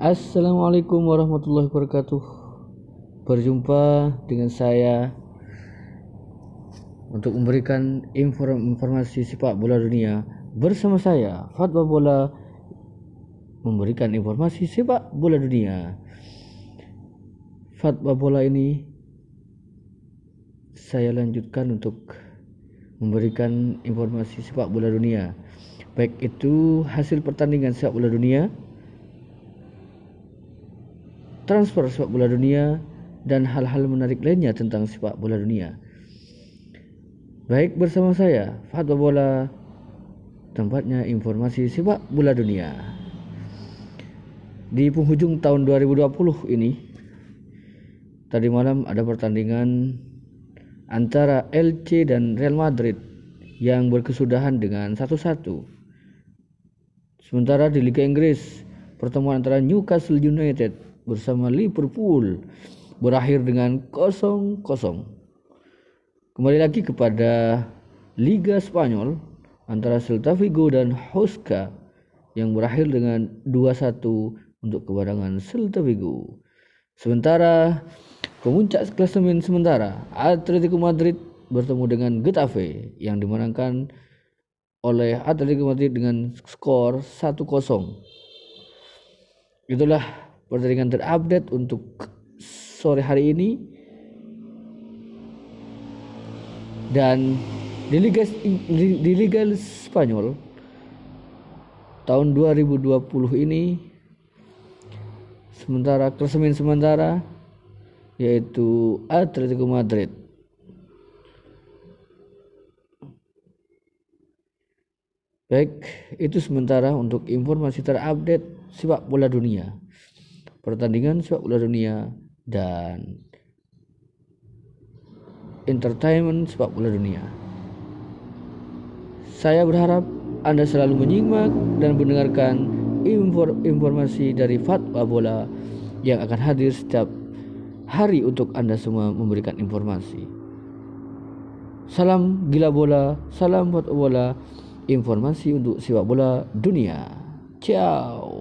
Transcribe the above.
Assalamualaikum warahmatullahi wabarakatuh. Berjumpa dengan saya untuk memberikan informasi sepak bola dunia bersama saya Fatwa Bola memberikan informasi sepak bola dunia. Fatwa bola ini saya lanjutkan untuk memberikan informasi sepak bola dunia baik itu hasil pertandingan sepak bola dunia transfer sepak bola dunia dan hal-hal menarik lainnya tentang sepak bola dunia. Baik bersama saya, Fatwa Bola, tempatnya informasi sepak bola dunia. Di penghujung tahun 2020 ini, tadi malam ada pertandingan antara LC dan Real Madrid yang berkesudahan dengan satu-satu. Sementara di Liga Inggris, pertemuan antara Newcastle United bersama Liverpool berakhir dengan kosong kosong. Kembali lagi kepada Liga Spanyol antara Celta Vigo dan Huesca yang berakhir dengan 2-1 untuk kebarangan Celta Vigo. Sementara pemuncak klasemen sementara Atletico Madrid bertemu dengan Getafe yang dimenangkan oleh Atletico Madrid dengan skor 1-0. Itulah pertandingan terupdate untuk sore hari ini. Dan di Liga di Liga Spanyol tahun 2020 ini sementara klasemen sementara yaitu Atletico Madrid. Baik, itu sementara untuk informasi terupdate sepak bola dunia pertandingan sepak bola dunia dan entertainment sepak bola dunia. Saya berharap Anda selalu menyimak dan mendengarkan informasi dari Fatwa Bola yang akan hadir setiap hari untuk Anda semua memberikan informasi. Salam gila bola, salam Fatwa Bola, informasi untuk sepak bola dunia. Ciao.